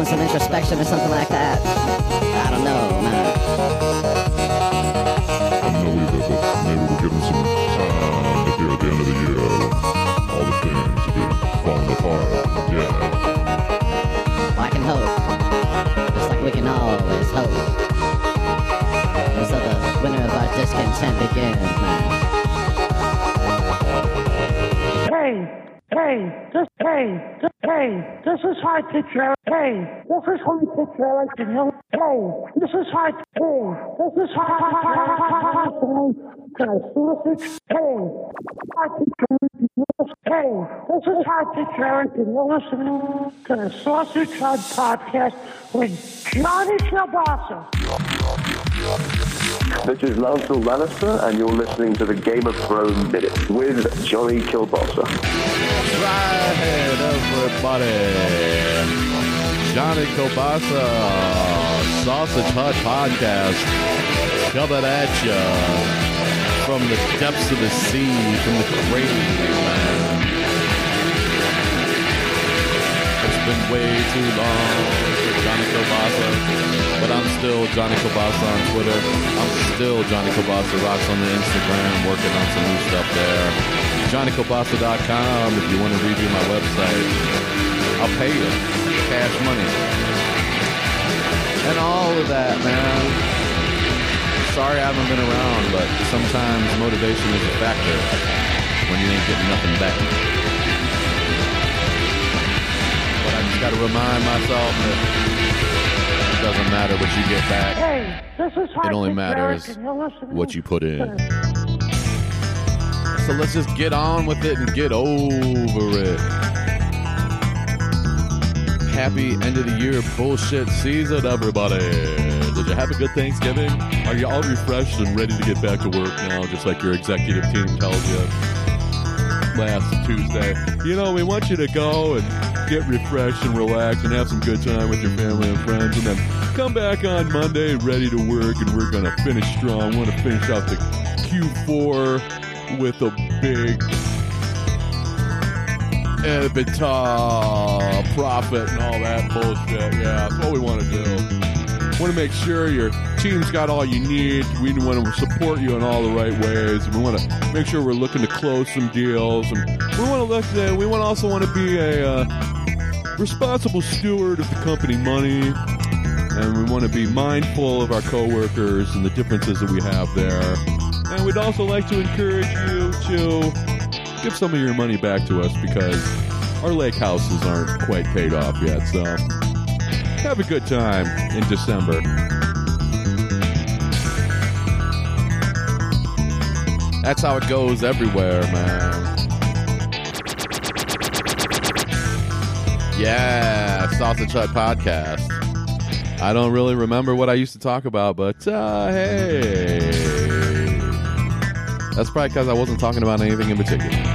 doing some introspection or something like that? I don't know, man. I know we did, but maybe we'll give him some time at the, at the end of the year. Uh, all the things have been falling apart. Yeah. I can hope. Just like we can always hope. Until the winter of our discontent begins, man. High picture. You know, hey, this is high. Hey, this is high. Can I sausage? Hey, high picture. Hey, this is high picture. And you're listening to the Sausage Hut podcast with Johnny Kielbasa. This is Lancel Lannister, and you're listening to the Game of Thrones Minute with Johnny Kielbasa. right, everybody. Johnny Kielbasa, Sausage Hut Podcast, coming at you from the depths of the sea, from the grave, man. It's been way too long for Johnny Kielbasa, but I'm still Johnny Kielbasa on Twitter. I'm still Johnny Kielbasa Rocks on the Instagram, working on some new stuff there. JohnnyKielbasa.com if you want to review my website. I'll pay you cash money. And all of that, man. Sorry I haven't been around, but sometimes motivation is a factor when you ain't getting nothing back. But I just got to remind myself that it doesn't matter what you get back. Hey, this is It only matters and you're listening what you put in. So let's just get on with it and get over it. Happy end of the year bullshit season, everybody. Did you have a good Thanksgiving? Are you all refreshed and ready to get back to work now, just like your executive team tells you last Tuesday? You know, we want you to go and get refreshed and relax and have some good time with your family and friends, and then come back on Monday ready to work, and we're going to finish strong. We want to finish out the Q4 with a big EBITDA profit and all that bullshit. Yeah, that's what we want to do. Want to make sure your team's got all you need. We want to support you in all the right ways. We want to make sure we're looking to close some deals. And we want to look. At, we want also want to be a uh, responsible steward of the company money. And we want to be mindful of our coworkers and the differences that we have there. And we'd also like to encourage you to give some of your money back to us because our lake houses aren't quite paid off yet. So have a good time in December. That's how it goes everywhere, man. Yeah, Sausage Hut Podcast. I don't really remember what I used to talk about, but uh, hey. That's probably because I wasn't talking about anything in particular.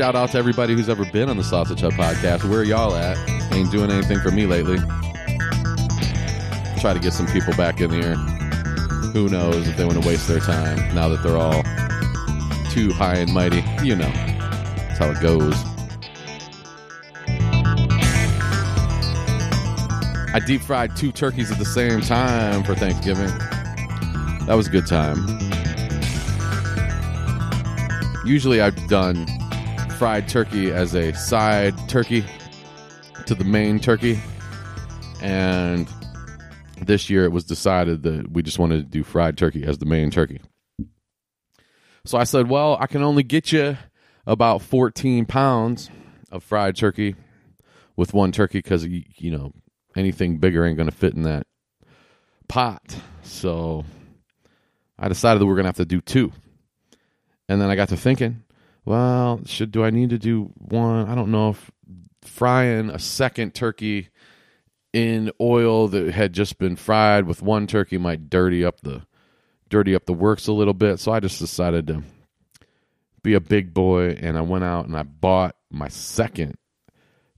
Shout out to everybody who's ever been on the Sausage Hut podcast. Where y'all at? Ain't doing anything for me lately. Try to get some people back in here. Who knows if they want to waste their time now that they're all too high and mighty. You know, that's how it goes. I deep fried two turkeys at the same time for Thanksgiving. That was a good time. Usually I've done fried turkey as a side turkey to the main turkey. And this year it was decided that we just wanted to do fried turkey as the main turkey. So I said, well, I can only get you about 14 pounds of fried turkey with one turkey because, you know, anything bigger ain't going to fit in that pot. So I decided that we're going to have to do two. And then I got to thinking, well, should do I need to do one? I don't know if frying a second turkey in oil that had just been fried with one turkey might dirty up the dirty up the works a little bit. So I just decided to be a big boy and I went out and I bought my second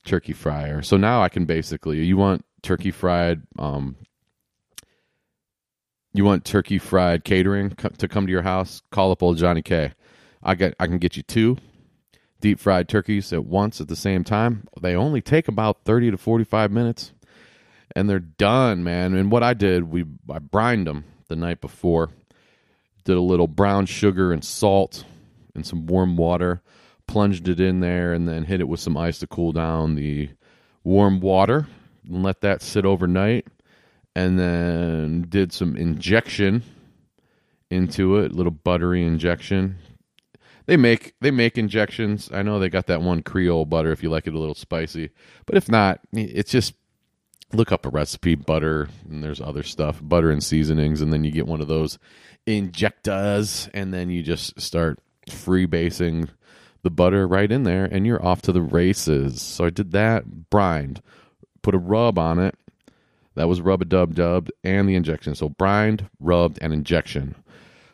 turkey fryer. So now I can basically you want turkey fried um you want turkey fried catering to come to your house, call up old Johnny K. I get I can get you two deep fried turkeys at once at the same time. They only take about 30 to 45 minutes and they're done, man. And what I did, we I brined them the night before. Did a little brown sugar and salt and some warm water, plunged it in there and then hit it with some ice to cool down the warm water and let that sit overnight and then did some injection into it, little buttery injection. They make they make injections. I know they got that one Creole butter if you like it a little spicy, but if not, it's just look up a recipe butter and there's other stuff butter and seasonings and then you get one of those injectas and then you just start freebasing the butter right in there and you're off to the races. So i did that brined put a rub on it. That was rub a dub dubbed and the injection. So brined rubbed and injection.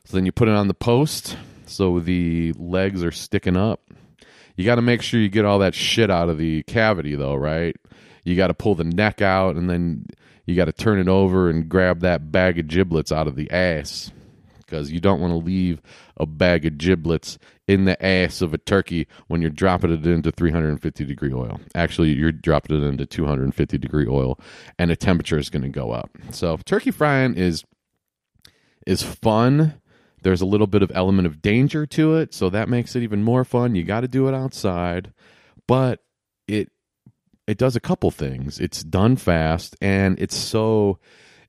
So then you put it on the post so the legs are sticking up you got to make sure you get all that shit out of the cavity though right you got to pull the neck out and then you got to turn it over and grab that bag of giblets out of the ass because you don't want to leave a bag of giblets in the ass of a turkey when you're dropping it into 350 degree oil. Actually, you're dropping it into 250 degree oil and the temperature is going to go up. So, turkey frying is is fun. There's a little bit of element of danger to it, so that makes it even more fun. You got to do it outside, but it it does a couple things. It's done fast and it's so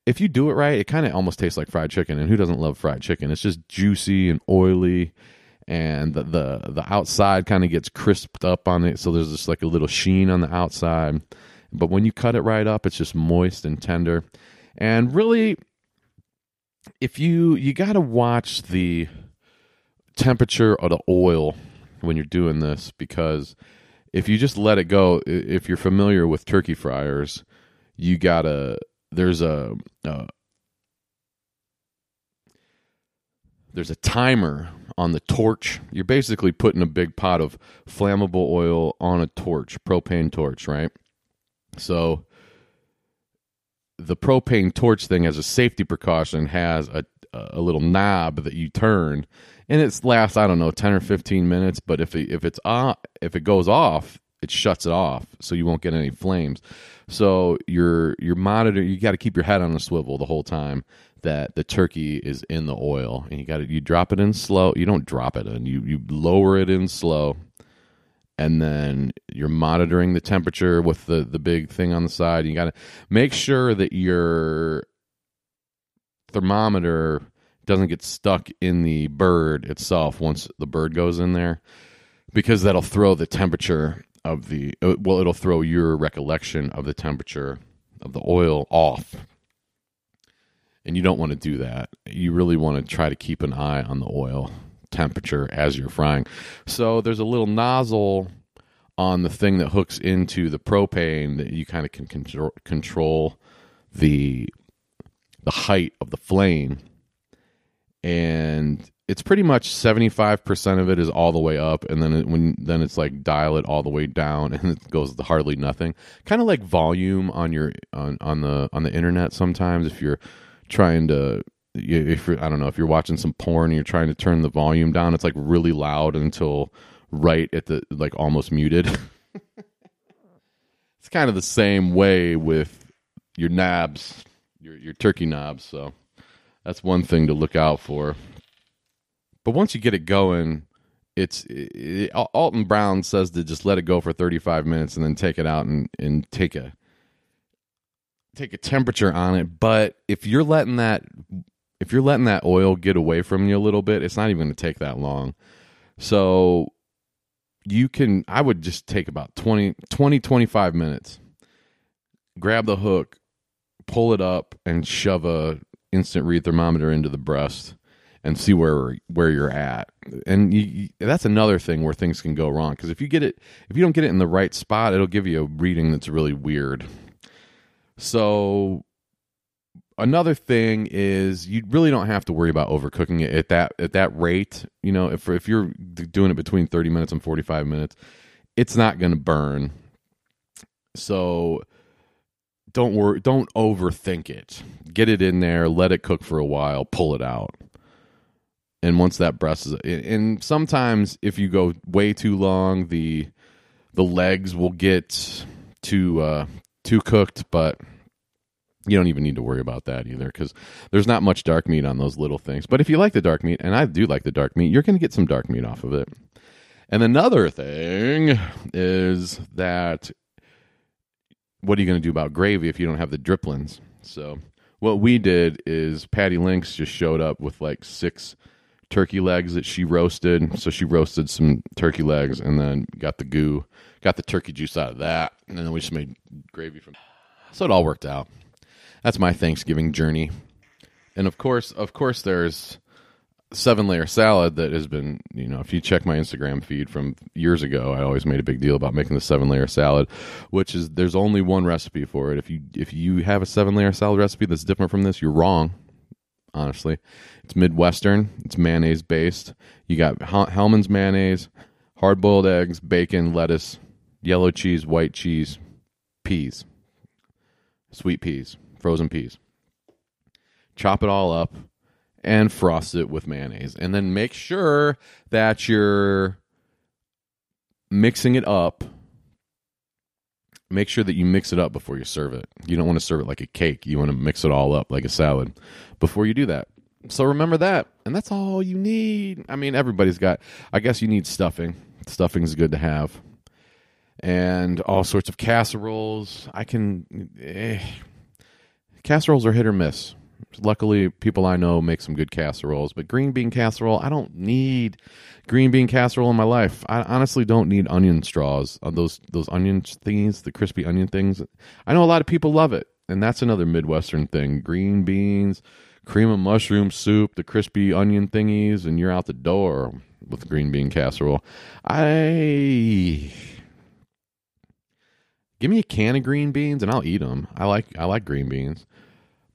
if you do it right, it kind of almost tastes like fried chicken. And who doesn't love fried chicken? It's just juicy and oily, and the the, the outside kind of gets crisped up on it, so there's just like a little sheen on the outside. But when you cut it right up, it's just moist and tender. And really, if you you got to watch the temperature of the oil when you're doing this because if you just let it go, if you're familiar with turkey fryers, you gotta there's a, a there's a timer on the torch. You're basically putting a big pot of flammable oil on a torch, propane torch, right? So the propane torch thing as a safety precaution has a a little knob that you turn and it lasts I don't know 10 or 15 minutes but if it, if it's off if it goes off it shuts it off so you won't get any flames. So your your monitor you got to keep your head on a swivel the whole time that the turkey is in the oil and you got to you drop it in slow you don't drop it in you you lower it in slow and then you're monitoring the temperature with the the big thing on the side. You got to make sure that your thermometer doesn't get stuck in the bird itself once the bird goes in there because that'll throw the temperature of the uh, well it'll throw your recollection of the temperature of the oil off. And you don't want to do that. You really want to try to keep an eye on the oil temperature as you're frying. So there's a little nozzle on the thing that hooks into the propane that you kind of can control, control the the height of the flame. And it's pretty much 75% of it is all the way up and then it, when then it's like dial it all the way down and it goes to hardly nothing. Kind of like volume on your on, on the on the internet sometimes if you're trying to if you're, I don't know if you're watching some porn and you're trying to turn the volume down it's like really loud until right at the like almost muted it's kind of the same way with your knobs your your turkey knobs so that's one thing to look out for but once you get it going, it's it, Alton Brown says to just let it go for 35 minutes and then take it out and, and take a take a temperature on it. But if you're letting that if you're letting that oil get away from you a little bit, it's not even going to take that long. So you can I would just take about 20 20 25 minutes. Grab the hook, pull it up and shove a instant read thermometer into the breast and see where where you're at. And you, that's another thing where things can go wrong because if you get it if you don't get it in the right spot, it'll give you a reading that's really weird. So another thing is you really don't have to worry about overcooking it at that at that rate. You know, if if you're doing it between 30 minutes and 45 minutes, it's not going to burn. So don't worry, don't overthink it. Get it in there, let it cook for a while, pull it out. And once that breast is and sometimes if you go way too long, the the legs will get too uh too cooked, but you don't even need to worry about that either because there's not much dark meat on those little things. But if you like the dark meat, and I do like the dark meat, you're going to get some dark meat off of it. And another thing is that what are you going to do about gravy if you don't have the driplins? So what we did is Patty Links just showed up with like six turkey legs that she roasted. So she roasted some turkey legs and then got the goo, got the turkey juice out of that, and then we just made gravy from. So it all worked out. That's my Thanksgiving journey. And of course, of course, there's seven layer salad that has been, you know, if you check my Instagram feed from years ago, I always made a big deal about making the seven layer salad, which is there's only one recipe for it. If you if you have a seven layer salad recipe that's different from this, you're wrong. Honestly, it's Midwestern. It's mayonnaise based. You got Hellmann's mayonnaise, hard boiled eggs, bacon, lettuce, yellow cheese, white cheese, peas, sweet peas, frozen peas. Chop it all up and frost it with mayonnaise. And then make sure that you're mixing it up. Make sure that you mix it up before you serve it. You don't want to serve it like a cake. You want to mix it all up like a salad before you do that. So remember that. And that's all you need. I mean, everybody's got, I guess you need stuffing. Stuffing is good to have. And all sorts of casseroles. I can, eh, casseroles are hit or miss. Luckily, people I know make some good casseroles, but green bean casserole, I don't need green bean casserole in my life. I honestly don't need onion straws on those those onion thingies, the crispy onion things. I know a lot of people love it, and that's another Midwestern thing. Green beans, cream of mushroom soup, the crispy onion thingies, and you're out the door with green bean casserole. I give me a can of green beans and I'll eat them. I like I like green beans.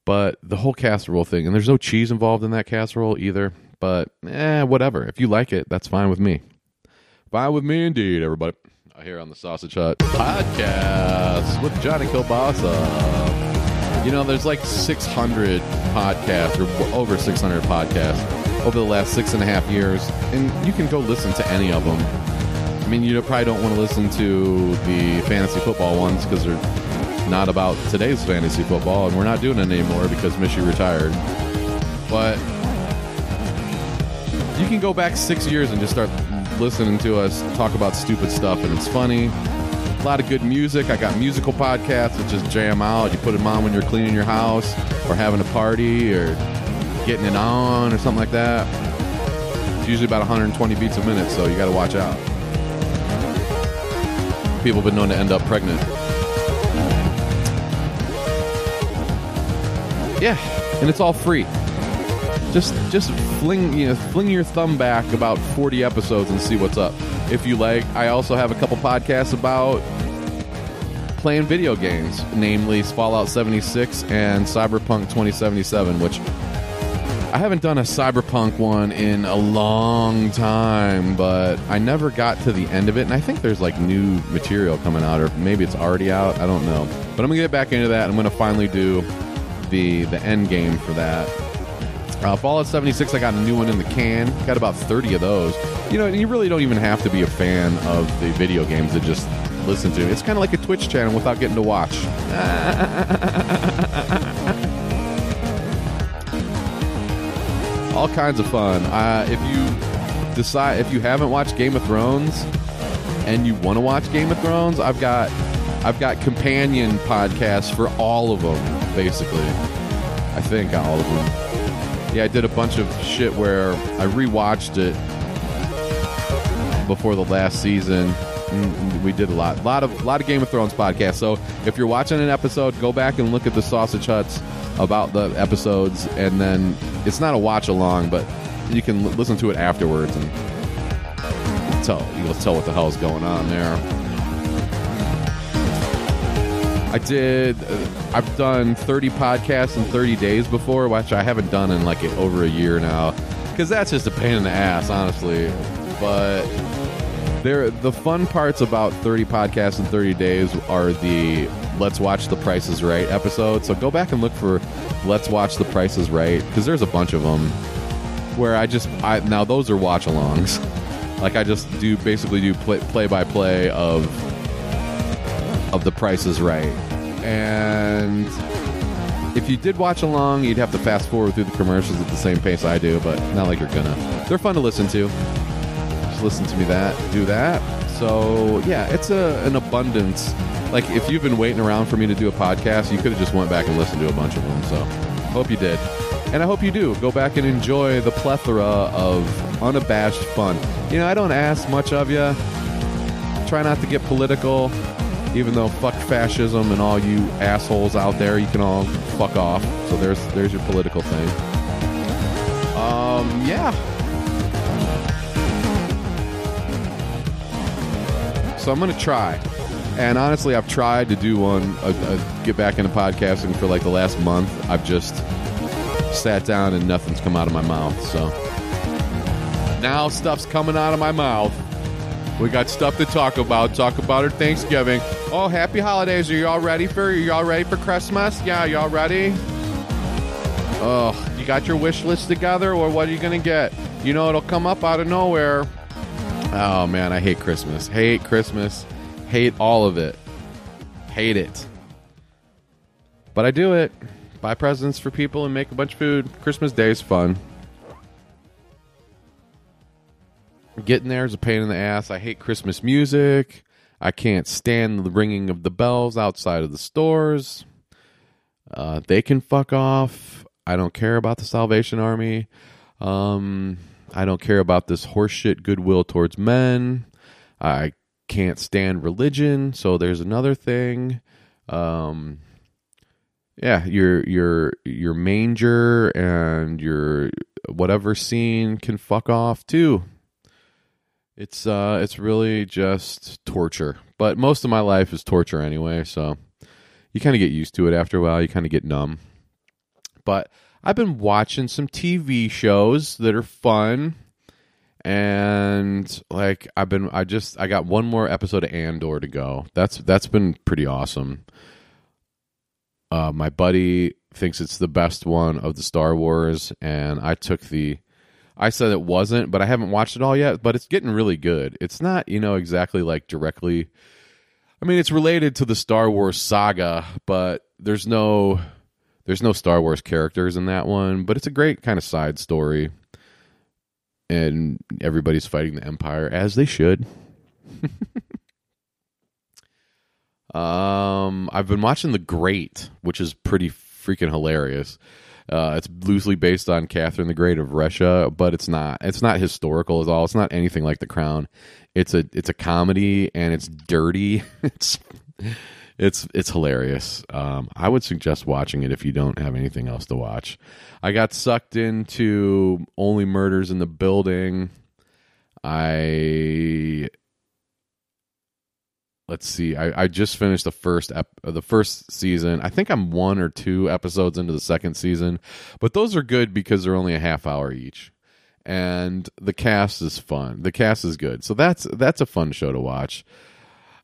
But the whole casserole thing, and there's no cheese involved in that casserole either. But eh, whatever. If you like it, that's fine with me. Fine with me indeed, everybody. Here on the Sausage Hut podcast with Johnny Kielbasa. You know, there's like 600 podcasts, or over 600 podcasts over the last six and a half years, and you can go listen to any of them. I mean, you probably don't want to listen to the fantasy football ones because they're not about today's fantasy football, and we're not doing it anymore because Mishy retired. But you can go back six years and just start listening to us talk about stupid stuff, and it's funny. A lot of good music. I got musical podcasts that just jam out. You put them on when you're cleaning your house, or having a party, or getting it on, or something like that. It's usually about 120 beats a minute, so you got to watch out. People have been known to end up pregnant. Yeah, and it's all free. Just just fling you know fling your thumb back about 40 episodes and see what's up. If you like, I also have a couple podcasts about playing video games, namely Fallout 76 and Cyberpunk 2077, which I haven't done a Cyberpunk one in a long time, but I never got to the end of it, and I think there's like new material coming out, or maybe it's already out. I don't know, but I'm gonna get back into that. I'm gonna finally do the the end game for that. Uh, Fallout 76, I got a new one in the can. Got about 30 of those. You know, and you really don't even have to be a fan of the video games to just listen to. It's kind of like a Twitch channel without getting to watch. All kinds of fun. Uh, if you decide, if you haven't watched Game of Thrones and you want to watch Game of Thrones, I've got, I've got companion podcasts for all of them, basically. I think all of them. Yeah, I did a bunch of shit where I rewatched it before the last season. Mm, We did a lot, lot of, lot of Game of Thrones podcasts. So if you're watching an episode, go back and look at the Sausage Huts about the episodes, and then it's not a watch along, but you can l- listen to it afterwards and tell you'll tell what the hell's going on there. I did. Uh, I've done 30 podcasts in 30 days before, which I haven't done in like over a year now, because that's just a pain in the ass, honestly. But there, the fun parts about 30 podcasts in 30 days are the Let's Watch the Price Is Right episode. So go back and look for Let's Watch the Price Is Right because there's a bunch of them where I just I now those are watch alongs. Like I just do basically do play play by play of of the price is right. And if you did watch along, you'd have to fast forward through the commercials at the same pace I do, but not like you're gonna. They're fun to listen to. Just listen to me that do that. So yeah, it's a an abundance. Like if you've been waiting around for me to do a podcast, you could have just went back and listened to a bunch of them. So hope you did. And I hope you do. Go back and enjoy the plethora of unabashed fun. You know, I don't ask much of you. Try not to get political, even though fuck fascism and all you assholes out there, you can all fuck off. So there's there's your political thing. Um, yeah. So I'm gonna try. And honestly, I've tried to do one, get back into podcasting for like the last month. I've just sat down and nothing's come out of my mouth. So now stuff's coming out of my mouth. We got stuff to talk about. Talk about it Thanksgiving. Oh, happy holidays. Are y'all ready for are y'all ready for Christmas? Yeah, y'all ready? Oh, you got your wish list together or what are you gonna get? You know it'll come up out of nowhere. Oh man, I hate Christmas. Hate Christmas. Hate all of it. Hate it. But I do it. Buy presents for people and make a bunch of food. Christmas Day is fun. Getting there is a pain in the ass. I hate Christmas music. I can't stand the ringing of the bells outside of the stores. Uh, they can fuck off. I don't care about the Salvation Army. Um, I don't care about this horseshit goodwill towards men. I can't stand religion. So there's another thing. Um, yeah, your your your manger and your whatever scene can fuck off too. It's uh it's really just torture. But most of my life is torture anyway, so you kind of get used to it after a while. You kind of get numb. But I've been watching some TV shows that are fun. And like I've been I just I got one more episode of Andor to go. That's that's been pretty awesome. Uh, my buddy thinks it's the best one of the Star Wars, and I took the. I said it wasn't, but I haven't watched it all yet. But it's getting really good. It's not, you know, exactly like directly. I mean, it's related to the Star Wars saga, but there's no, there's no Star Wars characters in that one. But it's a great kind of side story, and everybody's fighting the Empire as they should. Um, I've been watching The Great, which is pretty freaking hilarious. Uh, it's loosely based on Catherine the Great of Russia, but it's not. It's not historical at all. It's not anything like The Crown. It's a it's a comedy and it's dirty. it's it's it's hilarious. Um, I would suggest watching it if you don't have anything else to watch. I got sucked into Only Murders in the Building. I let's see I, I just finished the first ep- the first season i think i'm one or two episodes into the second season but those are good because they're only a half hour each and the cast is fun the cast is good so that's that's a fun show to watch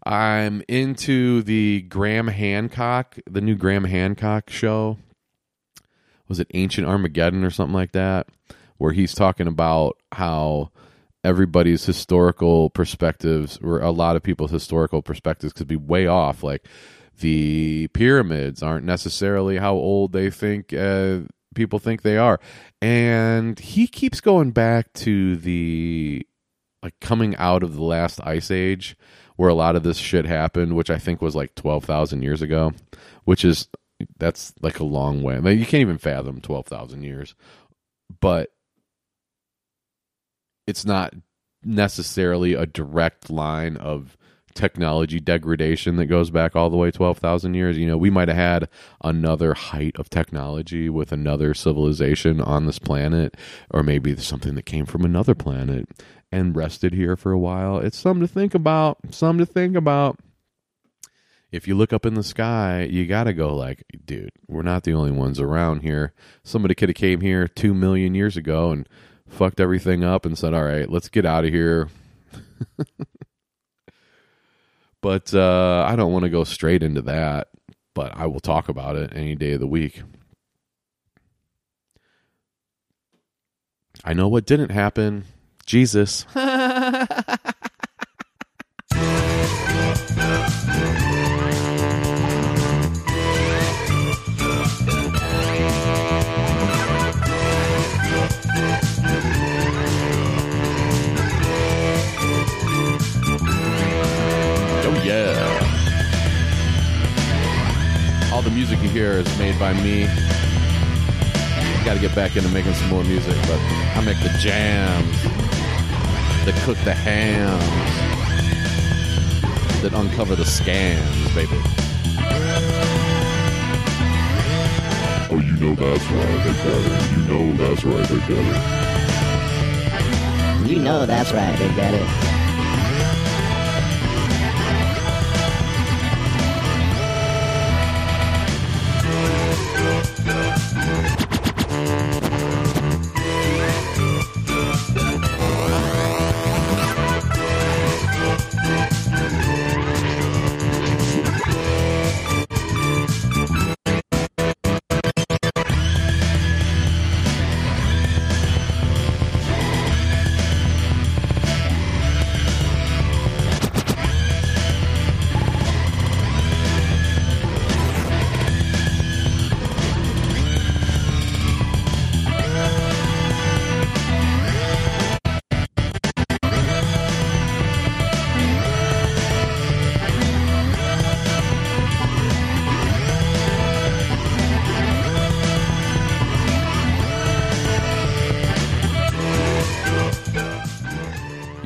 i'm into the graham hancock the new graham hancock show. Was it ancient armageddon or something like that? Where he's talking about how everybody's historical perspectives or a lot of people's historical perspectives could be way off. Like the pyramids aren't necessarily how old they think uh, people think they are. And he keeps going back to the like coming out of the last ice age where a lot of this shit happened which i think was like 12,000 years ago which is that's like a long way I mean, you can't even fathom 12,000 years but it's not necessarily a direct line of technology degradation that goes back all the way 12,000 years. You know, we might have had another height of technology with another civilization on this planet, or maybe something that came from another planet and rested here for a while. It's something to think about. Something to think about. if you look up in the sky, you got to go like, dude, we're not the only ones around here. Somebody could have came here 2 million years ago and fucked everything up and said, "All right, let's get out of here." but uh, I don't want to go straight into that, but I will talk about it any day of the week. I know what didn't happen. Jesus. Oh yeah. All the music you hear is made by me. Got to get back into making some more music, but I make the jams that cook the hams that uncover the scams, baby. Oh, you know that's right, they got it. You know that's right, they got it. You know that's right, Big Daddy.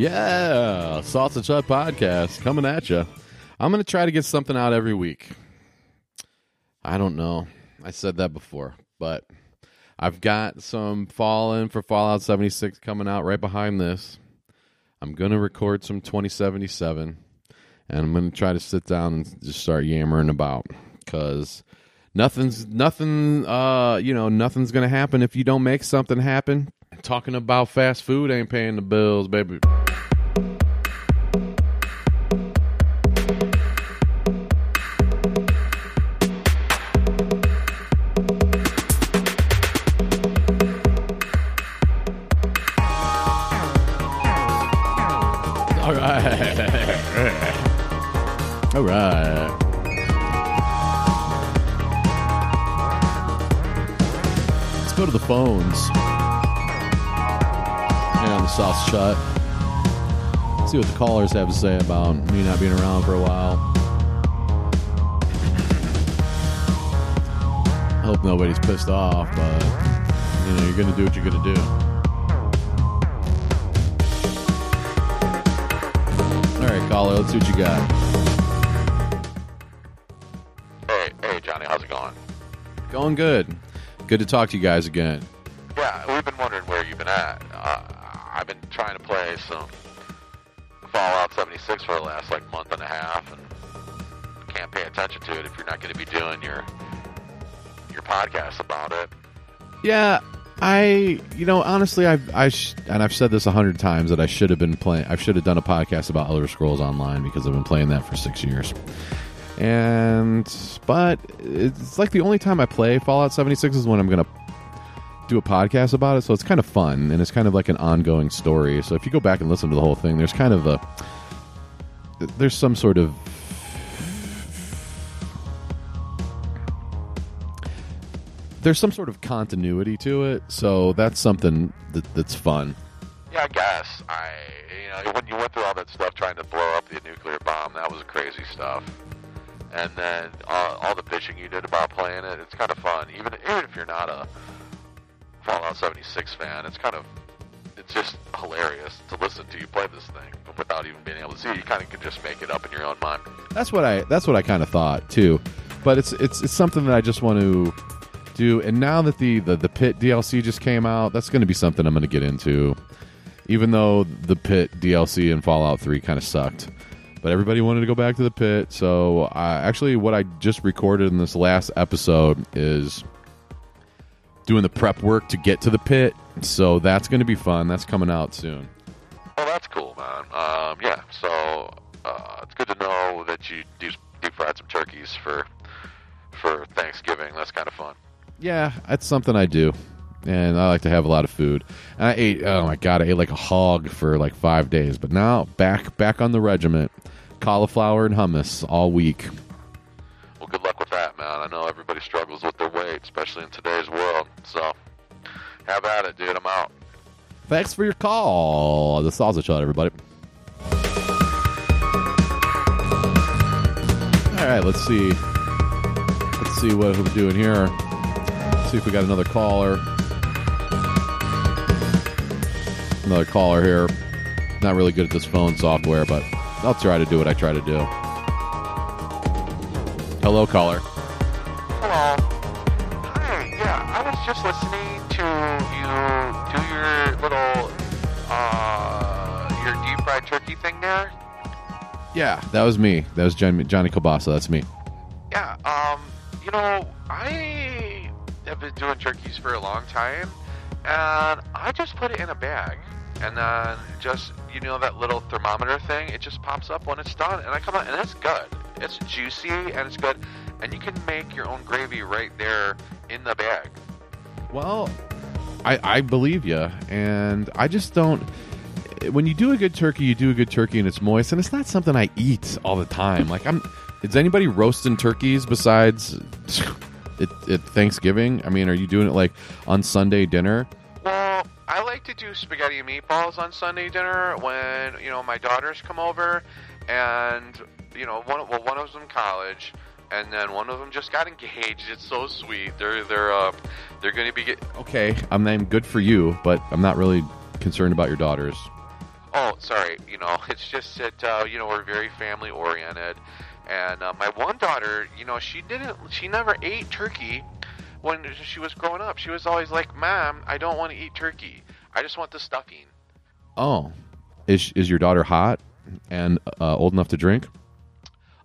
Yeah, Sausage Hut podcast coming at you. I'm going to try to get something out every week. I don't know. I said that before, but I've got some Fallen for Fallout 76 coming out right behind this. I'm going to record some 2077 and I'm going to try to sit down and just start yammering about cuz nothing's nothing uh you know nothing's going to happen if you don't make something happen. Talking about fast food ain't paying the bills, baby. Phones. And on the Sausage Hut. See what the callers have to say about me not being around for a while. I hope nobody's pissed off, but you know, you're gonna do what you're gonna do. All right, caller, let's see what you got. Hey, hey, Johnny, how's it going? Going good. Good to talk to you guys again. Yeah, we've been wondering where you've been at. Uh, I've been trying to play some Fallout 76 for the last like month and a half, and can't pay attention to it if you're not going to be doing your your podcast about it. Yeah, I, you know, honestly, I've, I, sh- and I've said this a hundred times that I should have been playing. I should have done a podcast about Elder Scrolls Online because I've been playing that for six years. And, but it's like the only time I play Fallout 76 is when I'm gonna do a podcast about it. So it's kind of fun and it's kind of like an ongoing story. So if you go back and listen to the whole thing, there's kind of a, there's some sort of there's some sort of continuity to it, so that's something that, that's fun. Yeah, I guess. I, you know, when you went through all that stuff trying to blow up the nuclear bomb, that was crazy stuff. And then uh, all the bitching you did about playing it, it's kind of fun. Even even if you're not a Fallout 76 fan, it's kind of it's just hilarious to listen to you play this thing without even being able to see. it. You kind of can just make it up in your own mind. That's what I that's what I kind of thought too, but it's it's it's something that I just want to do. And now that the the, the pit DLC just came out, that's going to be something I'm going to get into. Even though the pit DLC in Fallout 3 kind of sucked, but everybody wanted to go back to the pit. So uh, actually, what I just recorded in this last episode is doing the prep work to get to the pit. So that's going to be fun. That's coming out soon. Well, that's cool, man. Um, yeah, so uh, it's good to know that you do deep fried some turkeys for for Thanksgiving. That's kind of fun. Yeah, that's something I do. And I like to have a lot of food. And I ate oh my god, I ate like a hog for like five days. But now back back on the regiment. Cauliflower and hummus all week. Well, good luck with that, man. I know everybody struggles with their weight, especially in today's world. So, have at it, dude. I'm out. Thanks for your call. The Sausage Hut, everybody. All right, let's see. Let's see what we're doing here. see if we got another caller. Another caller here. Not really good at this phone software, but I'll try to do what I try to do. Hello, caller. Hello. Hi. Yeah, I was just listening to you do your little uh your deep fried turkey thing there. Yeah, that was me. That was Johnny, Johnny. That's me. Yeah. Um. You know, I have been doing turkeys for a long time, and I just put it in a bag, and then just you know that little thermometer thing. It just pops up when it's done, and I come out, and it's good. It's juicy and it's good, and you can make your own gravy right there in the bag. Well, I, I believe you, and I just don't. When you do a good turkey, you do a good turkey, and it's moist, and it's not something I eat all the time. Like I'm, is anybody roasting turkeys besides it, it Thanksgiving? I mean, are you doing it like on Sunday dinner? Well, I like to do spaghetti and meatballs on Sunday dinner when you know my daughters come over, and you know one well one of them's in college, and then one of them just got engaged. It's so sweet. They're they're uh, they're going to be get, Okay, I'm then good for you, but I'm not really concerned about your daughters. Oh, sorry. You know, it's just that uh, you know we're very family oriented, and uh, my one daughter, you know, she didn't, she never ate turkey when she was growing up. She was always like, "Mom, I don't want to eat turkey. I just want the stuffing." Oh, is is your daughter hot and uh, old enough to drink?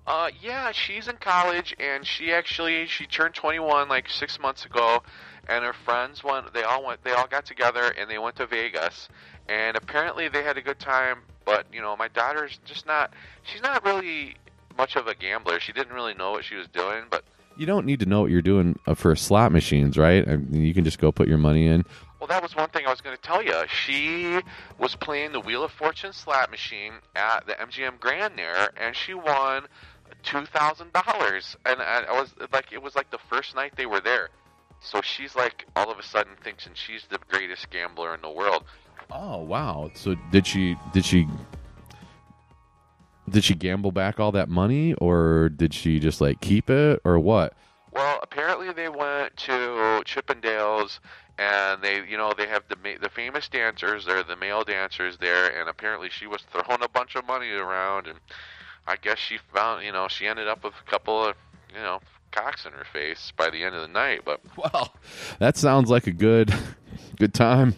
Uh, yeah, she's in college, and she actually she turned 21 like six months ago, and her friends went. They all went. They all got together, and they went to Vegas, and apparently they had a good time. But you know, my daughter's just not. She's not really much of a gambler. She didn't really know what she was doing, but You don't need to know what you're doing uh, for slot machines, right? I mean, you can just go put your money in. Well, that was one thing I was going to tell you. She was playing the Wheel of Fortune slot machine at the MGM Grand there, and she won two thousand dollars. And I was like, it was like the first night they were there. So she's like, all of a sudden, thinking she's the greatest gambler in the world. Oh wow! So did she did she did she gamble back all that money, or did she just like keep it, or what? Well, apparently they went to Chippendales, and they, you know, they have the the famous dancers. They're the male dancers there, and apparently she was throwing a bunch of money around, and I guess she found, you know, she ended up with a couple of, you know, cocks in her face by the end of the night. But Well, that sounds like a good good time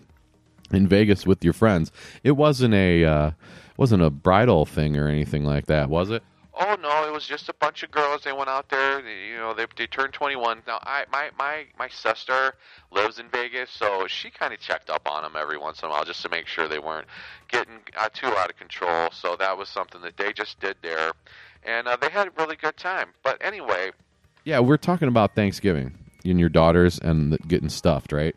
in Vegas with your friends. It wasn't a uh, wasn't a bridal thing or anything like that, was it? Oh no, it was just a bunch of girls. They went out there. they- You know, they they turned 21. Now, I my my my sister lives in Vegas, so she kind of checked up on them every once in a while just to make sure they weren't getting uh, too out of control. So that was something that they just did there, and uh, they had a really good time. But anyway, Yeah, we're talking about Thanksgiving and your daughters and the, getting stuffed, right?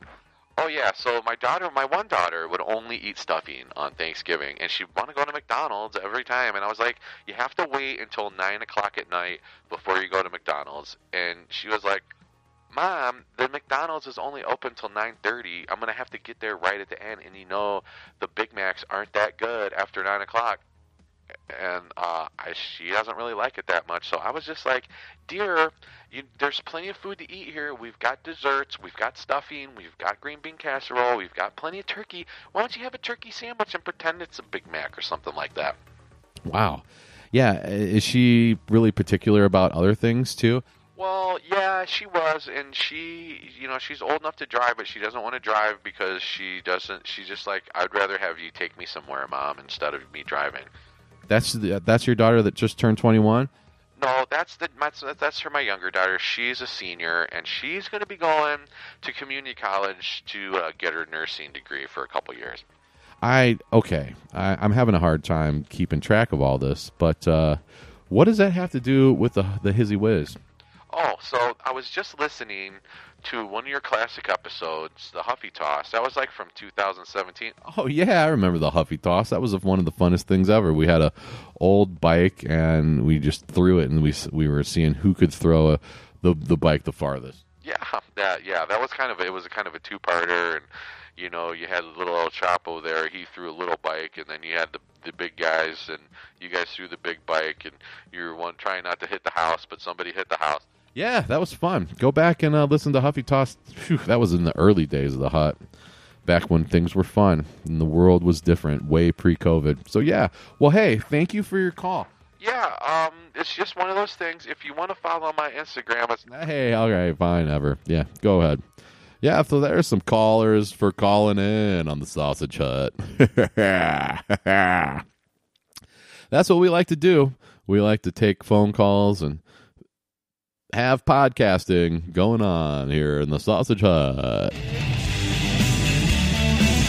Oh yeah, so my daughter, my one daughter, would only eat stuffing on Thanksgiving, and she'd want to go to McDonald's every time. And I was like, "You have to wait until nine o'clock at night before you go to McDonald's." And she was like, "Mom, the McDonald's is only open till nine thirty. I'm gonna have to get there right at the end, and you know the Big Macs aren't that good after nine o'clock." And uh, I, she doesn't really like it that much, so I was just like, "Dear, you, there's plenty of food to eat here. We've got desserts, we've got stuffing, we've got green bean casserole, we've got plenty of turkey. Why don't you have a turkey sandwich and pretend it's a Big Mac or something like that? Wow. Yeah, is she really particular about other things too? Well, yeah, she was, and she, you know, she's old enough to drive, but she doesn't want to drive because she doesn't. She's just like, I'd rather have you take me somewhere, mom, instead of me driving. That's the, that's your daughter that just turned 21. No, that's the my, that's for my younger daughter. She's a senior, and she's going to be going to community college to uh, get her nursing degree for a couple years. I okay. I, I'm having a hard time keeping track of all this, but uh, what does that have to do with the the hizzy whiz? Oh, so I was just listening to one of your classic episodes, the Huffy Toss. That was like from 2017. Oh yeah, I remember the Huffy Toss. That was one of the funnest things ever. We had a old bike and we just threw it, and we we were seeing who could throw a, the the bike the farthest. Yeah, that yeah, that was kind of it was a kind of a two-parter, and you know you had little El Chapo there. He threw a little bike, and then you had the the big guys, and you guys threw the big bike, and you were one trying not to hit the house, but somebody hit the house. Yeah, that was fun. Go back and uh, listen to Huffy Toss. Phew, that was in the early days of the hut, back when things were fun and the world was different, way pre-COVID. So yeah, well, hey, thank you for your call. Yeah, um, it's just one of those things. If you want to follow my Instagram, it's Hey, all right, fine, ever. Yeah, go ahead. Yeah, so there's some callers for calling in on the Sausage Hut. That's what we like to do. We like to take phone calls and have podcasting going on here in the Sausage Hut.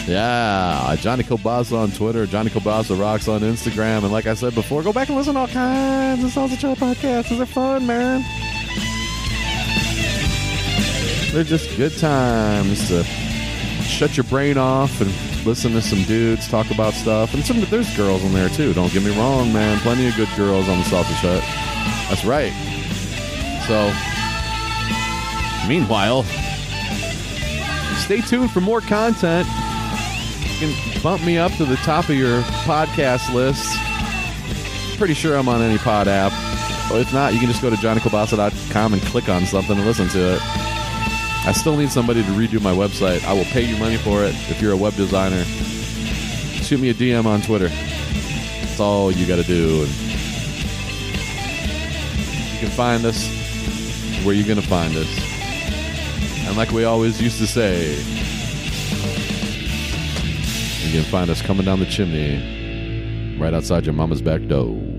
Yeah, Johnny Kielbasa on Twitter, Johnny Kielbasa Rocks on Instagram, and like I said before, go back and listen to all kinds of Sausage Hut podcasts. These are fun, man. They're just good times to shut your brain off and listen to some dudes talk about stuff. And some there's girls in there too. Don't get me wrong, man. Plenty of good girls on the Sausage Hut. That's right. So, meanwhile, stay tuned for more content. You can bump me up to the top of your podcast list. Pretty sure I'm on any pod app. Or if not, you can just go to johnnykielbasa.com and click on something and listen to it. I still need somebody to redo my website. I will pay you money for it if you're a web designer. Shoot me a DM on Twitter. That's all you got to do. You can find us where you're going to find us. And like we always used to say, you can find us coming down the chimney right outside your mama's back door.